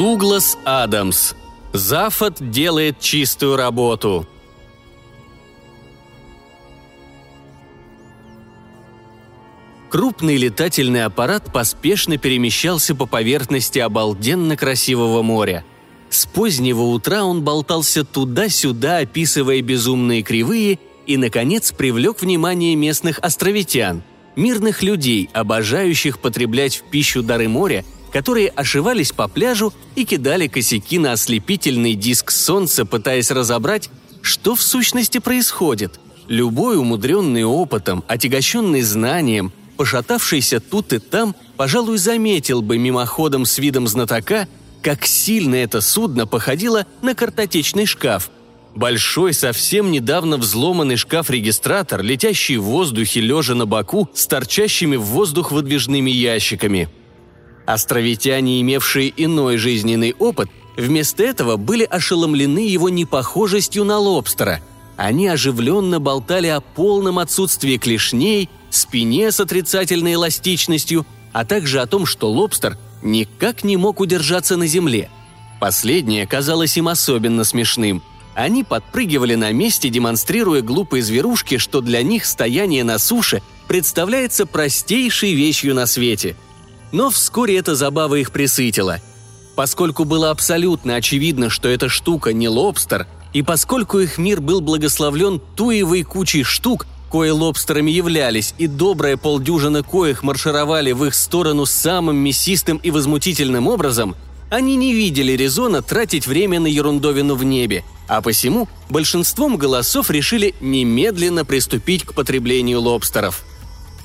Дуглас Адамс. Зафот делает чистую работу. Крупный летательный аппарат поспешно перемещался по поверхности обалденно красивого моря. С позднего утра он болтался туда-сюда, описывая безумные кривые, и, наконец, привлек внимание местных островитян, мирных людей, обожающих потреблять в пищу дары моря, которые ошивались по пляжу и кидали косяки на ослепительный диск солнца, пытаясь разобрать, что в сущности происходит. Любой умудренный опытом, отягощенный знанием, пошатавшийся тут и там, пожалуй, заметил бы мимоходом с видом знатока, как сильно это судно походило на картотечный шкаф. Большой, совсем недавно взломанный шкаф-регистратор, летящий в воздухе, лежа на боку, с торчащими в воздух выдвижными ящиками. Островитяне, имевшие иной жизненный опыт, вместо этого были ошеломлены его непохожестью на лобстера. Они оживленно болтали о полном отсутствии клешней, спине с отрицательной эластичностью, а также о том, что лобстер никак не мог удержаться на земле. Последнее казалось им особенно смешным. Они подпрыгивали на месте, демонстрируя глупые зверушки, что для них стояние на суше представляется простейшей вещью на свете. Но вскоре эта забава их присытила. Поскольку было абсолютно очевидно, что эта штука не лобстер, и поскольку их мир был благословлен туевой кучей штук, кое лобстерами являлись, и добрая полдюжина коих маршировали в их сторону самым мясистым и возмутительным образом, они не видели резона тратить время на ерундовину в небе, а посему большинством голосов решили немедленно приступить к потреблению лобстеров.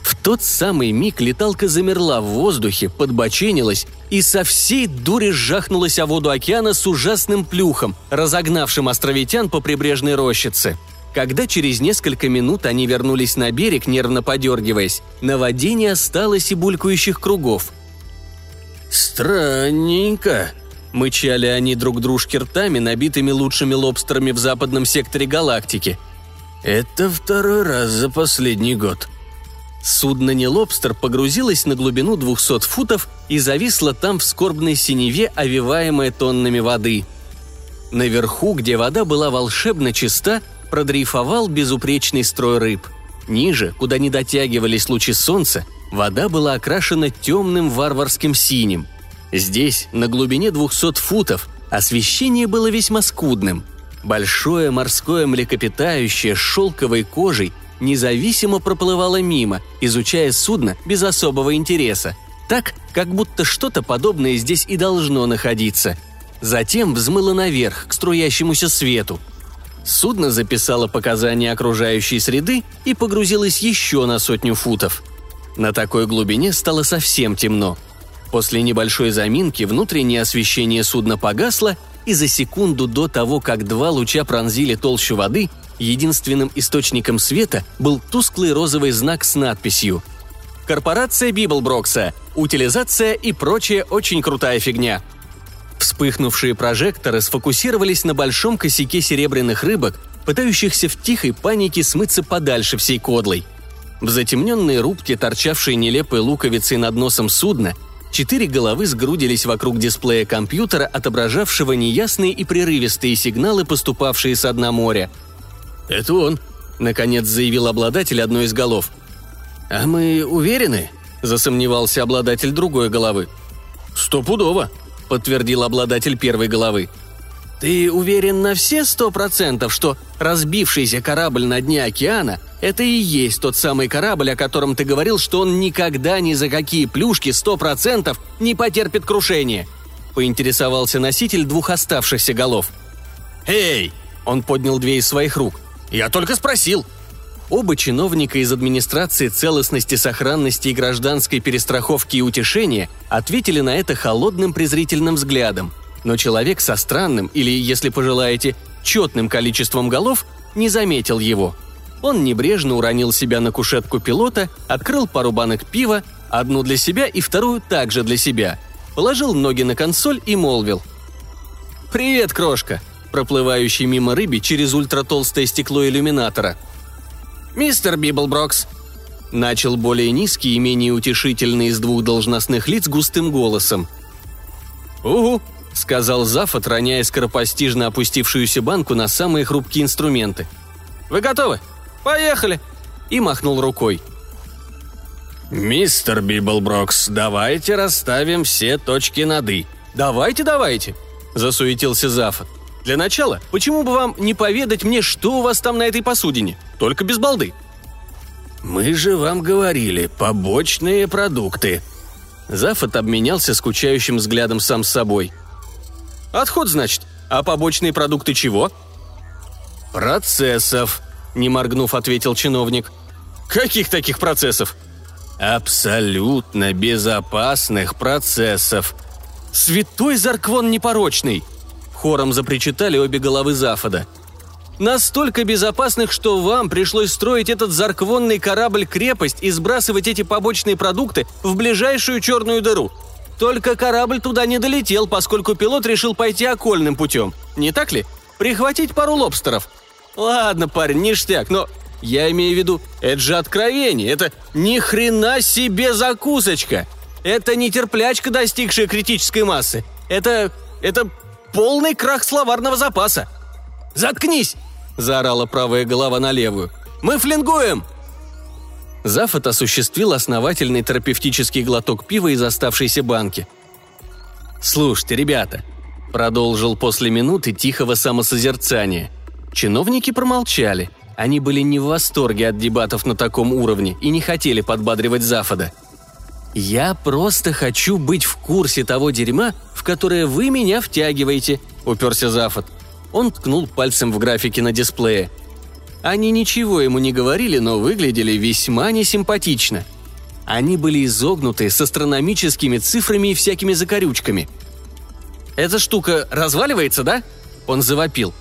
В тот самый миг леталка замерла в воздухе, подбоченилась и со всей дури сжахнулась о воду океана с ужасным плюхом, разогнавшим островитян по прибрежной рощице – когда через несколько минут они вернулись на берег, нервно подергиваясь, на воде не осталось и булькающих кругов. «Странненько», – мычали они друг дружке ртами, набитыми лучшими лобстерами в западном секторе галактики. «Это второй раз за последний год», Судно «Не лобстер» погрузилось на глубину 200 футов и зависло там в скорбной синеве, овиваемое тоннами воды. Наверху, где вода была волшебно чиста, продрейфовал безупречный строй рыб. Ниже, куда не дотягивались лучи солнца, вода была окрашена темным варварским синим. Здесь, на глубине 200 футов, освещение было весьма скудным. Большое морское млекопитающее с шелковой кожей независимо проплывало мимо, изучая судно без особого интереса, так, как будто что-то подобное здесь и должно находиться. Затем взмыло наверх, к струящемуся свету – Судно записало показания окружающей среды и погрузилось еще на сотню футов. На такой глубине стало совсем темно. После небольшой заминки внутреннее освещение судна погасло, и за секунду до того, как два луча пронзили толщу воды, единственным источником света был тусклый розовый знак с надписью «Корпорация Библброкса. Утилизация и прочая очень крутая фигня. Вспыхнувшие прожекторы сфокусировались на большом косяке серебряных рыбок, пытающихся в тихой панике смыться подальше всей кодлой. В затемненной рубке, торчавшей нелепой луковицей над носом судна, четыре головы сгрудились вокруг дисплея компьютера, отображавшего неясные и прерывистые сигналы, поступавшие с дна моря. «Это он», — наконец заявил обладатель одной из голов. «А мы уверены?» — засомневался обладатель другой головы. «Стопудово», – подтвердил обладатель первой головы. «Ты уверен на все сто процентов, что разбившийся корабль на дне океана – это и есть тот самый корабль, о котором ты говорил, что он никогда ни за какие плюшки сто процентов не потерпит крушения?» – поинтересовался носитель двух оставшихся голов. «Эй!» – он поднял две из своих рук. «Я только спросил!» Оба чиновника из администрации целостности, сохранности и гражданской перестраховки и утешения ответили на это холодным презрительным взглядом. Но человек со странным, или, если пожелаете, четным количеством голов, не заметил его. Он небрежно уронил себя на кушетку пилота, открыл пару банок пива, одну для себя и вторую также для себя, положил ноги на консоль и молвил. «Привет, крошка!» Проплывающий мимо рыбе через ультратолстое стекло иллюминатора – «Мистер Библброкс», — начал более низкий и менее утешительный из двух должностных лиц густым голосом. «Угу», сказал Зафод, роняя скоропостижно опустившуюся банку на самые хрупкие инструменты. «Вы готовы? Поехали!» И махнул рукой. «Мистер Библброкс, давайте расставим все точки над «и». «Давайте, давайте!» – засуетился Зафод. «Для начала, почему бы вам не поведать мне, что у вас там на этой посудине? Только без балды». «Мы же вам говорили, побочные продукты». Зафод обменялся скучающим взглядом сам с собой – Отход, значит. А побочные продукты чего? Процессов, не моргнув, ответил чиновник. Каких таких процессов? Абсолютно безопасных процессов. Святой Зарквон непорочный! Хором запричитали обе головы Зафода. Настолько безопасных, что вам пришлось строить этот зарквонный корабль-крепость и сбрасывать эти побочные продукты в ближайшую черную дыру – только корабль туда не долетел, поскольку пилот решил пойти окольным путем. Не так ли? Прихватить пару лобстеров. Ладно, парень, ништяк, но я имею в виду, это же откровение, это ни хрена себе закусочка. Это не терплячка, достигшая критической массы. Это... это полный крах словарного запаса. «Заткнись!» – заорала правая голова на левую. «Мы флингуем!» Зафот осуществил основательный терапевтический глоток пива из оставшейся банки. «Слушайте, ребята», – продолжил после минуты тихого самосозерцания. Чиновники промолчали. Они были не в восторге от дебатов на таком уровне и не хотели подбадривать Зафода. «Я просто хочу быть в курсе того дерьма, в которое вы меня втягиваете», – уперся Зафод. Он ткнул пальцем в графике на дисплее – они ничего ему не говорили, но выглядели весьма несимпатично. Они были изогнуты с астрономическими цифрами и всякими закорючками. «Эта штука разваливается, да?» Он завопил.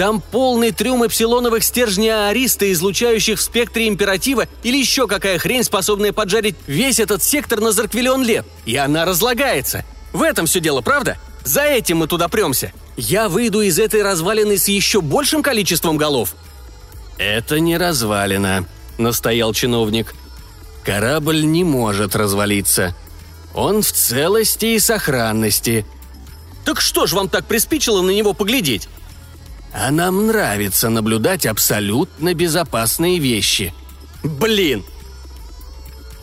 «Там полный трюм эпсилоновых стержней ариста, излучающих в спектре императива, или еще какая хрень, способная поджарить весь этот сектор на зарквиллион лет. И она разлагается. В этом все дело, правда? За этим мы туда премся. Я выйду из этой развалины с еще большим количеством голов. «Это не развалина», — настоял чиновник. «Корабль не может развалиться. Он в целости и сохранности». «Так что ж вам так приспичило на него поглядеть?» «А нам нравится наблюдать абсолютно безопасные вещи». «Блин!»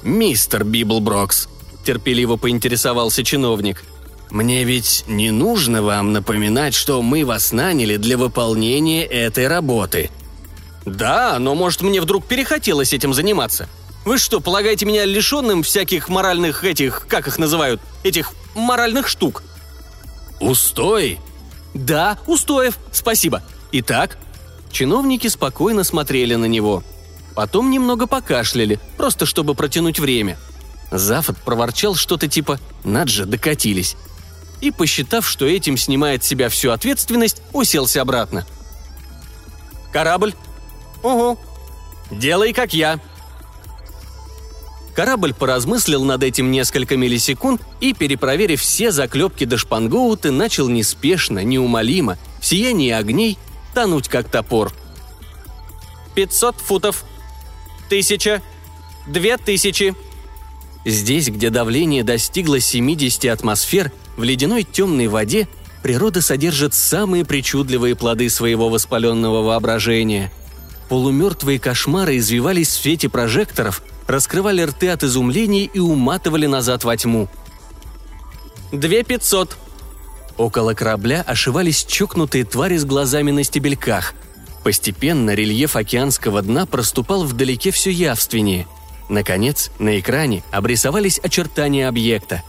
«Мистер Библброкс», — терпеливо поинтересовался чиновник. «Мне ведь не нужно вам напоминать, что мы вас наняли для выполнения этой работы. «Да, но может мне вдруг перехотелось этим заниматься. Вы что, полагаете меня лишенным всяких моральных этих, как их называют, этих моральных штук?» «Устой?» «Да, устоев, спасибо. Итак?» Чиновники спокойно смотрели на него. Потом немного покашляли, просто чтобы протянуть время. Зафот проворчал что-то типа «над же, докатились». И, посчитав, что этим снимает с себя всю ответственность, уселся обратно. «Корабль «Угу. Делай, как я». Корабль поразмыслил над этим несколько миллисекунд и, перепроверив все заклепки до шпангоуты, начал неспешно, неумолимо, в сиянии огней, тонуть как топор. «Пятьсот футов. Тысяча. Две тысячи». Здесь, где давление достигло 70 атмосфер, в ледяной темной воде природа содержит самые причудливые плоды своего воспаленного воображения – Полумертвые кошмары извивались в свете прожекторов, раскрывали рты от изумления и уматывали назад во тьму. «Две пятьсот!» Около корабля ошивались чокнутые твари с глазами на стебельках. Постепенно рельеф океанского дна проступал вдалеке все явственнее. Наконец, на экране обрисовались очертания объекта.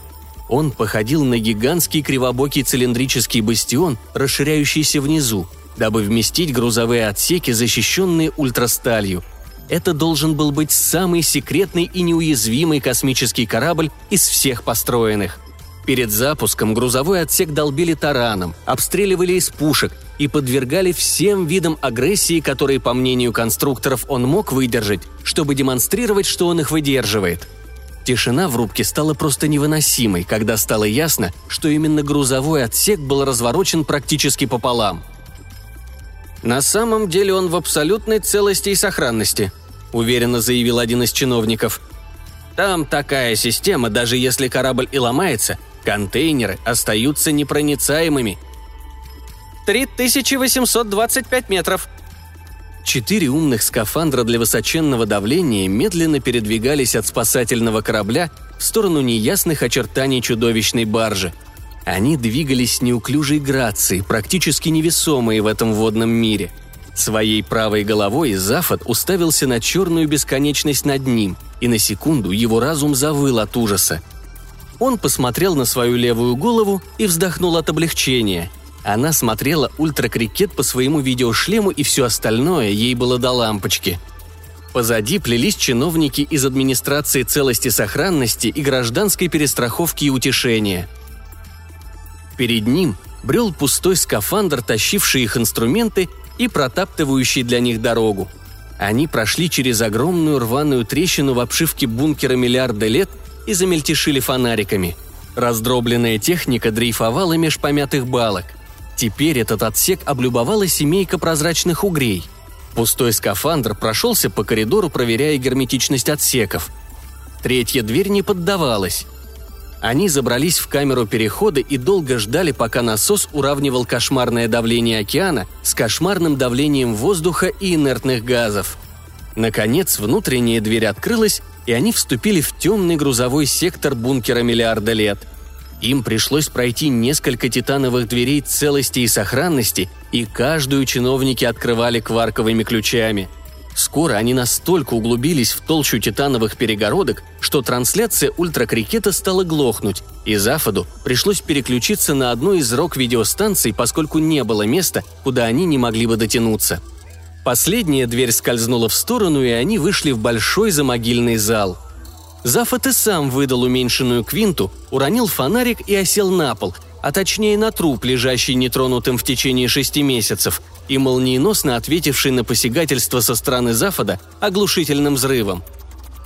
Он походил на гигантский кривобокий цилиндрический бастион, расширяющийся внизу – дабы вместить грузовые отсеки, защищенные ультрасталью. Это должен был быть самый секретный и неуязвимый космический корабль из всех построенных. Перед запуском грузовой отсек долбили тараном, обстреливали из пушек и подвергали всем видам агрессии, которые, по мнению конструкторов, он мог выдержать, чтобы демонстрировать, что он их выдерживает. Тишина в рубке стала просто невыносимой, когда стало ясно, что именно грузовой отсек был разворочен практически пополам – «На самом деле он в абсолютной целости и сохранности», – уверенно заявил один из чиновников. «Там такая система, даже если корабль и ломается, Контейнеры остаются непроницаемыми. 3825 метров. Четыре умных скафандра для высоченного давления медленно передвигались от спасательного корабля в сторону неясных очертаний чудовищной баржи. Они двигались неуклюжей грацией, практически невесомые в этом водном мире. Своей правой головой Зафот уставился на черную бесконечность над ним, и на секунду его разум завыл от ужаса. Он посмотрел на свою левую голову и вздохнул от облегчения. Она смотрела ультракрикет по своему видеошлему, и все остальное ей было до лампочки. Позади плелись чиновники из администрации целости сохранности и гражданской перестраховки и утешения. Перед ним брел пустой скафандр, тащивший их инструменты и протаптывающий для них дорогу. Они прошли через огромную рваную трещину в обшивке бункера миллиарда лет и замельтешили фонариками. Раздробленная техника дрейфовала меж помятых балок. Теперь этот отсек облюбовала семейка прозрачных угрей. Пустой скафандр прошелся по коридору, проверяя герметичность отсеков. Третья дверь не поддавалась. Они забрались в камеру перехода и долго ждали, пока насос уравнивал кошмарное давление океана с кошмарным давлением воздуха и инертных газов. Наконец, внутренняя дверь открылась, и они вступили в темный грузовой сектор бункера миллиарда лет – им пришлось пройти несколько титановых дверей целости и сохранности, и каждую чиновники открывали кварковыми ключами. Скоро они настолько углубились в толщу титановых перегородок, что трансляция ультракрикета стала глохнуть, и Зафоду пришлось переключиться на одну из рок-видеостанций, поскольку не было места, куда они не могли бы дотянуться. Последняя дверь скользнула в сторону, и они вышли в большой замогильный зал – Зафот и сам выдал уменьшенную квинту, уронил фонарик и осел на пол, а точнее на труп, лежащий нетронутым в течение шести месяцев, и молниеносно ответивший на посягательство со стороны Зафода оглушительным взрывом.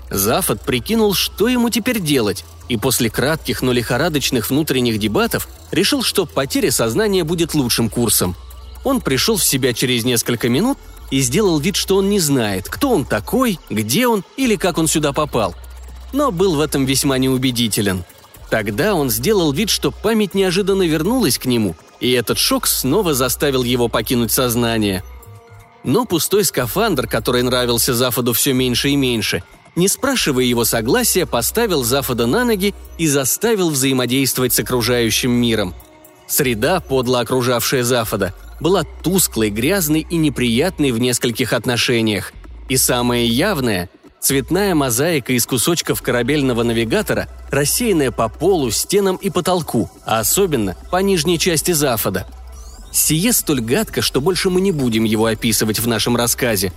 Зафод прикинул, что ему теперь делать, и после кратких, но лихорадочных внутренних дебатов решил, что потеря сознания будет лучшим курсом. Он пришел в себя через несколько минут и сделал вид, что он не знает, кто он такой, где он или как он сюда попал – но был в этом весьма неубедителен. Тогда он сделал вид, что память неожиданно вернулась к нему, и этот шок снова заставил его покинуть сознание. Но пустой скафандр, который нравился Зафоду все меньше и меньше, не спрашивая его согласия, поставил Зафода на ноги и заставил взаимодействовать с окружающим миром. Среда, подло окружавшая Зафода, была тусклой, грязной и неприятной в нескольких отношениях. И самое явное – Цветная мозаика из кусочков корабельного навигатора, рассеянная по полу, стенам и потолку, а особенно по нижней части Зафода. Сие столь гадко, что больше мы не будем его описывать в нашем рассказе.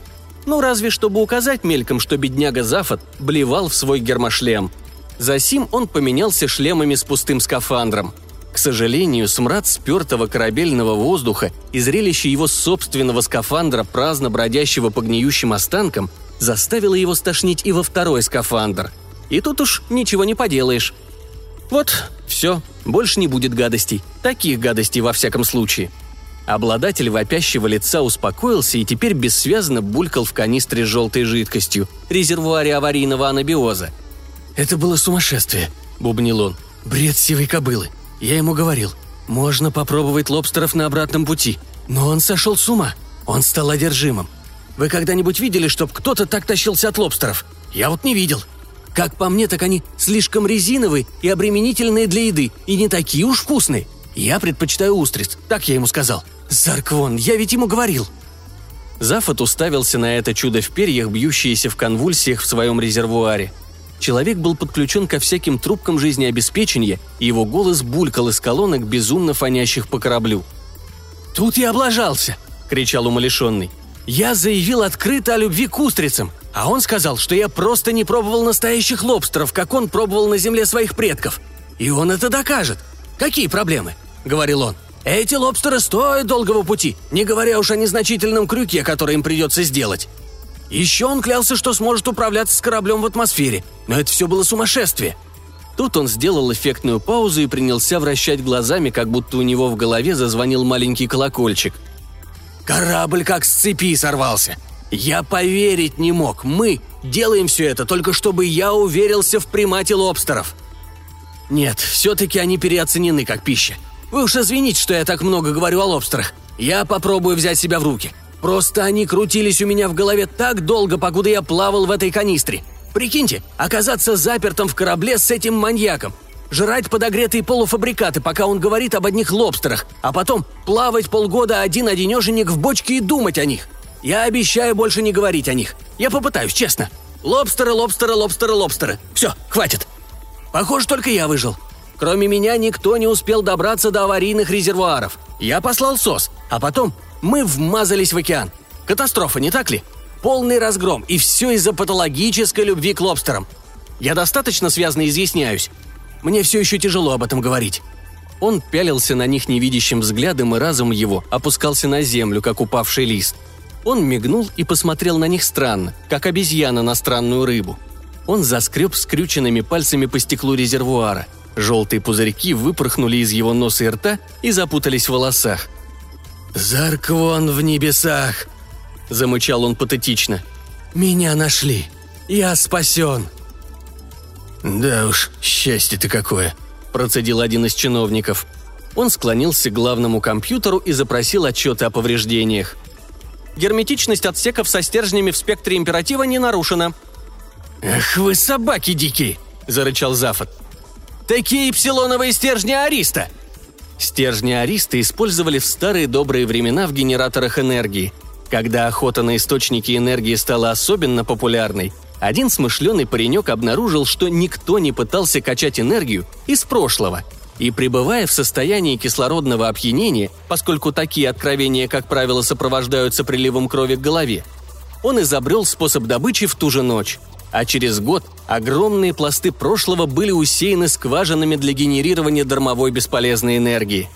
Ну, разве чтобы указать мельком, что бедняга Зафод блевал в свой гермошлем. Засим он поменялся шлемами с пустым скафандром. К сожалению, смрад спертого корабельного воздуха и зрелище его собственного скафандра, праздно бродящего по гниющим останкам – заставило его стошнить и во второй скафандр. И тут уж ничего не поделаешь. Вот, все, больше не будет гадостей. Таких гадостей во всяком случае. Обладатель вопящего лица успокоился и теперь бессвязно булькал в канистре с желтой жидкостью, резервуаре аварийного анабиоза. «Это было сумасшествие», — бубнил он. «Бред сивой кобылы. Я ему говорил, можно попробовать лобстеров на обратном пути. Но он сошел с ума. Он стал одержимым. Вы когда-нибудь видели, чтоб кто-то так тащился от лобстеров? Я вот не видел. Как по мне, так они слишком резиновые и обременительные для еды, и не такие уж вкусные. Я предпочитаю устриц, так я ему сказал. Зарквон, я ведь ему говорил. Зафот уставился на это чудо в перьях, бьющееся в конвульсиях в своем резервуаре. Человек был подключен ко всяким трубкам жизнеобеспечения, и его голос булькал из колонок, безумно фонящих по кораблю. «Тут я облажался!» — кричал умалишенный. Я заявил открыто о любви к устрицам, а он сказал, что я просто не пробовал настоящих лобстеров, как он пробовал на земле своих предков. И он это докажет. Какие проблемы?» — говорил он. «Эти лобстеры стоят долгого пути, не говоря уж о незначительном крюке, который им придется сделать. Еще он клялся, что сможет управляться с кораблем в атмосфере, но это все было сумасшествие. Тут он сделал эффектную паузу и принялся вращать глазами, как будто у него в голове зазвонил маленький колокольчик – Корабль как с цепи сорвался. Я поверить не мог. Мы делаем все это только чтобы я уверился в примате лобстеров. Нет, все-таки они переоценены как пища. Вы уж извините, что я так много говорю о лобстерах. Я попробую взять себя в руки. Просто они крутились у меня в голове так долго, покуда я плавал в этой канистре. Прикиньте, оказаться запертым в корабле с этим маньяком. Жрать подогретые полуфабрикаты, пока он говорит об одних лобстерах, а потом плавать полгода один-одинешенек в бочке и думать о них. Я обещаю больше не говорить о них. Я попытаюсь, честно. Лобстеры, лобстеры, лобстеры, лобстеры. Все, хватит. Похоже, только я выжил. Кроме меня никто не успел добраться до аварийных резервуаров. Я послал СОС, а потом мы вмазались в океан. Катастрофа, не так ли? Полный разгром, и все из-за патологической любви к лобстерам. Я достаточно связно изъясняюсь. Мне все еще тяжело об этом говорить. Он пялился на них невидящим взглядом, и разум его опускался на землю, как упавший лист. Он мигнул и посмотрел на них странно, как обезьяна на странную рыбу. Он заскреб скрюченными пальцами по стеклу резервуара. Желтые пузырьки выпорхнули из его носа и рта и запутались в волосах. «Зарквон в небесах!» – замычал он патетично. «Меня нашли! Я спасен!» «Да уж, счастье-то какое!» – процедил один из чиновников. Он склонился к главному компьютеру и запросил отчеты о повреждениях. Герметичность отсеков со стержнями в спектре императива не нарушена». «Эх вы собаки дикие!» – зарычал Зафот. «Такие псилоновые стержни Ариста!» Стержни Ариста использовали в старые добрые времена в генераторах энергии. Когда охота на источники энергии стала особенно популярной, один смышленый паренек обнаружил, что никто не пытался качать энергию из прошлого. И пребывая в состоянии кислородного опьянения, поскольку такие откровения, как правило, сопровождаются приливом крови к голове, он изобрел способ добычи в ту же ночь а через год огромные пласты прошлого были усеяны скважинами для генерирования дармовой бесполезной энергии.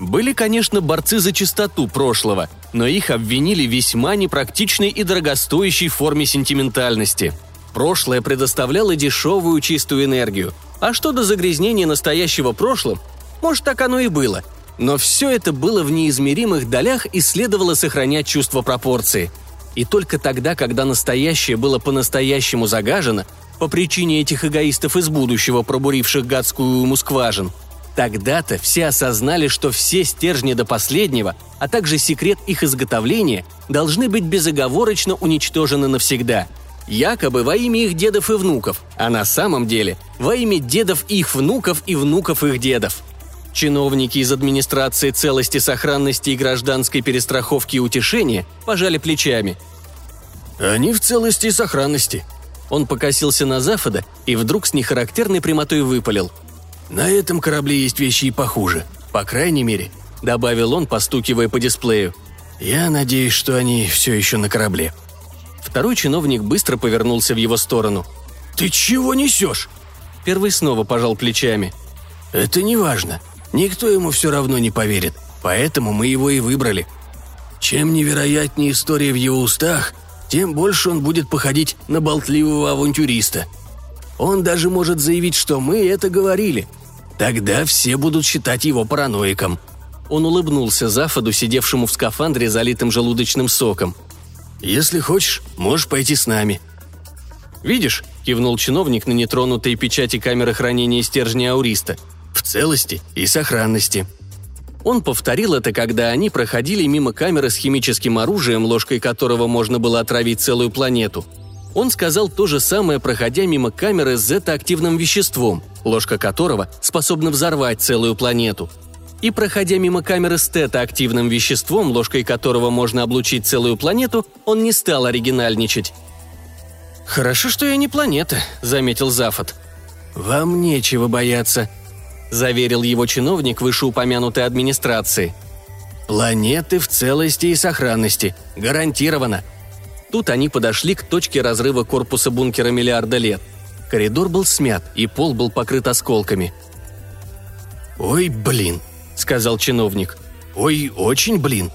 Были, конечно, борцы за чистоту прошлого, но их обвинили в весьма непрактичной и дорогостоящей форме сентиментальности. Прошлое предоставляло дешевую чистую энергию, а что до загрязнения настоящего прошлым, может, так оно и было. Но все это было в неизмеримых долях и следовало сохранять чувство пропорции – и только тогда, когда настоящее было по-настоящему загажено, по причине этих эгоистов из будущего, пробуривших гадскую мускважин, тогда-то все осознали, что все стержни до последнего, а также секрет их изготовления, должны быть безоговорочно уничтожены навсегда. Якобы во имя их дедов и внуков, а на самом деле во имя дедов их внуков и внуков их дедов – Чиновники из администрации целости, сохранности и гражданской перестраховки и утешения пожали плечами. «Они в целости и сохранности». Он покосился на Зафода и вдруг с нехарактерной прямотой выпалил. «На этом корабле есть вещи и похуже. По крайней мере», — добавил он, постукивая по дисплею. «Я надеюсь, что они все еще на корабле». Второй чиновник быстро повернулся в его сторону. «Ты чего несешь?» Первый снова пожал плечами. «Это не важно. Никто ему все равно не поверит, поэтому мы его и выбрали. Чем невероятнее история в его устах, тем больше он будет походить на болтливого авантюриста. Он даже может заявить, что мы это говорили. Тогда все будут считать его параноиком». Он улыбнулся Зафаду, сидевшему в скафандре, залитым желудочным соком. «Если хочешь, можешь пойти с нами». «Видишь?» – кивнул чиновник на нетронутые печати камеры хранения стержня Ауриста – в целости и сохранности. Он повторил это, когда они проходили мимо камеры с химическим оружием, ложкой которого можно было отравить целую планету. Он сказал то же самое, проходя мимо камеры с зета-активным веществом, ложка которого способна взорвать целую планету. И проходя мимо камеры с тета-активным веществом, ложкой которого можно облучить целую планету, он не стал оригинальничать. «Хорошо, что я не планета», — заметил Зафот. «Вам нечего бояться», – заверил его чиновник вышеупомянутой администрации. «Планеты в целости и сохранности. Гарантированно». Тут они подошли к точке разрыва корпуса бункера миллиарда лет. Коридор был смят, и пол был покрыт осколками. «Ой, блин», – сказал чиновник. «Ой, очень блин».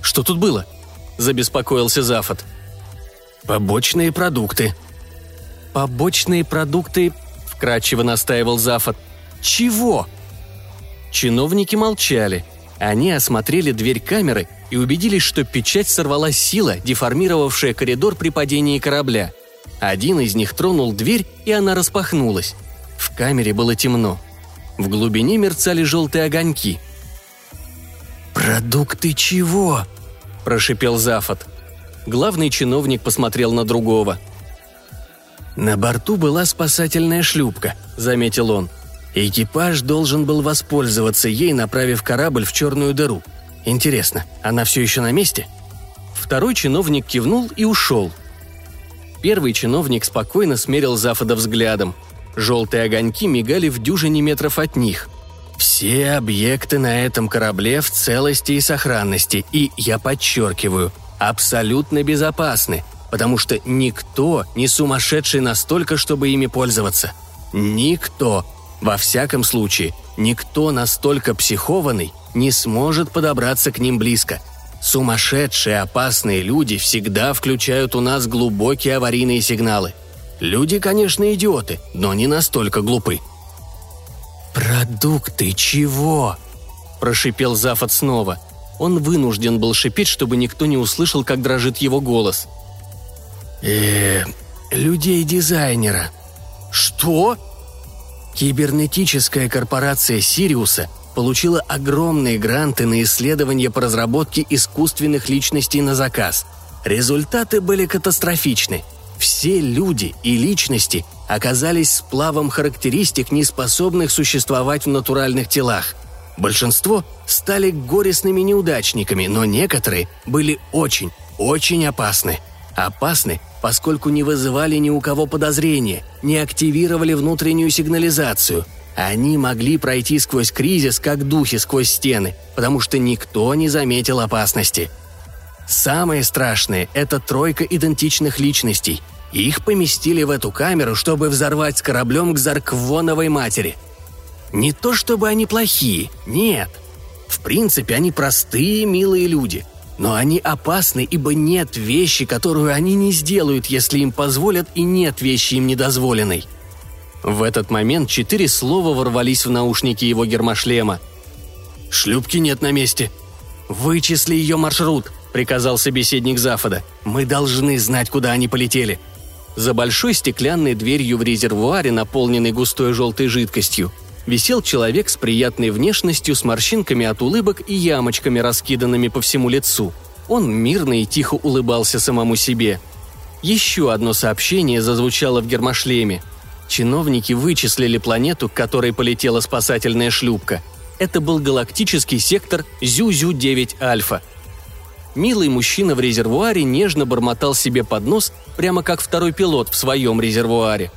«Что тут было?» – забеспокоился Зафот. «Побочные продукты». «Побочные продукты», – вкратчиво настаивал Зафот – чего?» Чиновники молчали. Они осмотрели дверь камеры и убедились, что печать сорвала сила, деформировавшая коридор при падении корабля. Один из них тронул дверь, и она распахнулась. В камере было темно. В глубине мерцали желтые огоньки. «Продукты чего?» – прошипел Зафот. Главный чиновник посмотрел на другого. «На борту была спасательная шлюпка», – заметил он. «Экипаж должен был воспользоваться ей, направив корабль в черную дыру. Интересно, она все еще на месте?» Второй чиновник кивнул и ушел. Первый чиновник спокойно смерил Зафода взглядом. Желтые огоньки мигали в дюжине метров от них. «Все объекты на этом корабле в целости и сохранности, и, я подчеркиваю, абсолютно безопасны, потому что никто не сумасшедший настолько, чтобы ими пользоваться. Никто, во всяком случае, никто настолько психованный не сможет подобраться к ним близко. Сумасшедшие опасные люди всегда включают у нас глубокие аварийные сигналы. Люди, конечно, идиоты, но не настолько глупы. «Продукты чего?» – прошипел Зафот снова. Он вынужден был шипеть, чтобы никто не услышал, как дрожит его голос. э людей-дизайнера». «Что?» Кибернетическая корпорация Сириуса получила огромные гранты на исследования по разработке искусственных личностей на заказ. Результаты были катастрофичны. Все люди и личности оказались сплавом характеристик, не способных существовать в натуральных телах. Большинство стали горестными неудачниками, но некоторые были очень, очень опасны. Опасны, поскольку не вызывали ни у кого подозрения, не активировали внутреннюю сигнализацию – они могли пройти сквозь кризис, как духи сквозь стены, потому что никто не заметил опасности. Самое страшное – это тройка идентичных личностей. Их поместили в эту камеру, чтобы взорвать с кораблем к Зарквоновой матери. Не то чтобы они плохие, нет. В принципе, они простые, милые люди. Но они опасны, ибо нет вещи, которую они не сделают, если им позволят, и нет вещи им недозволенной – в этот момент четыре слова ворвались в наушники его гермошлема. «Шлюпки нет на месте». «Вычисли ее маршрут», — приказал собеседник Зафода. «Мы должны знать, куда они полетели». За большой стеклянной дверью в резервуаре, наполненной густой желтой жидкостью, висел человек с приятной внешностью, с морщинками от улыбок и ямочками, раскиданными по всему лицу. Он мирно и тихо улыбался самому себе. Еще одно сообщение зазвучало в гермошлеме. Чиновники вычислили планету, к которой полетела спасательная шлюпка. Это был галактический сектор Зю-Зю-9 Альфа. Милый мужчина в резервуаре нежно бормотал себе под нос, прямо как второй пилот в своем резервуаре.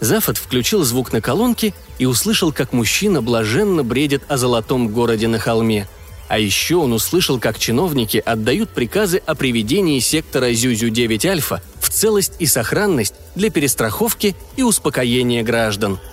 Зафот включил звук на колонке и услышал, как мужчина блаженно бредит о золотом городе на холме. А еще он услышал, как чиновники отдают приказы о приведении сектора Зюзю-9 Альфа в целость и сохранность для перестраховки и успокоения граждан –